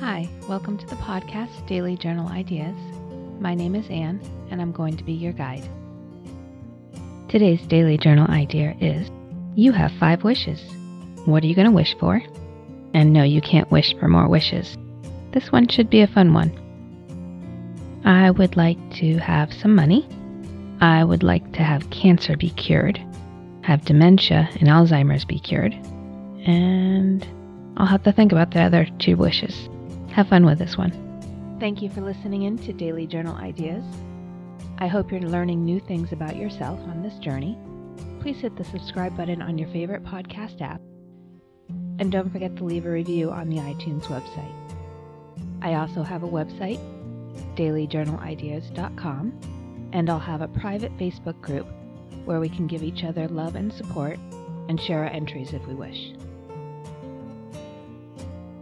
Hi, welcome to the podcast Daily Journal Ideas. My name is Anne, and I'm going to be your guide. Today's daily journal idea is You have five wishes. What are you going to wish for? And no, you can't wish for more wishes. This one should be a fun one. I would like to have some money. I would like to have cancer be cured, have dementia and Alzheimer's be cured, and I'll have to think about the other two wishes. Have fun with this one. Thank you for listening in to Daily Journal Ideas. I hope you're learning new things about yourself on this journey. Please hit the subscribe button on your favorite podcast app. And don't forget to leave a review on the iTunes website. I also have a website, dailyjournalideas.com, and I'll have a private Facebook group where we can give each other love and support and share our entries if we wish.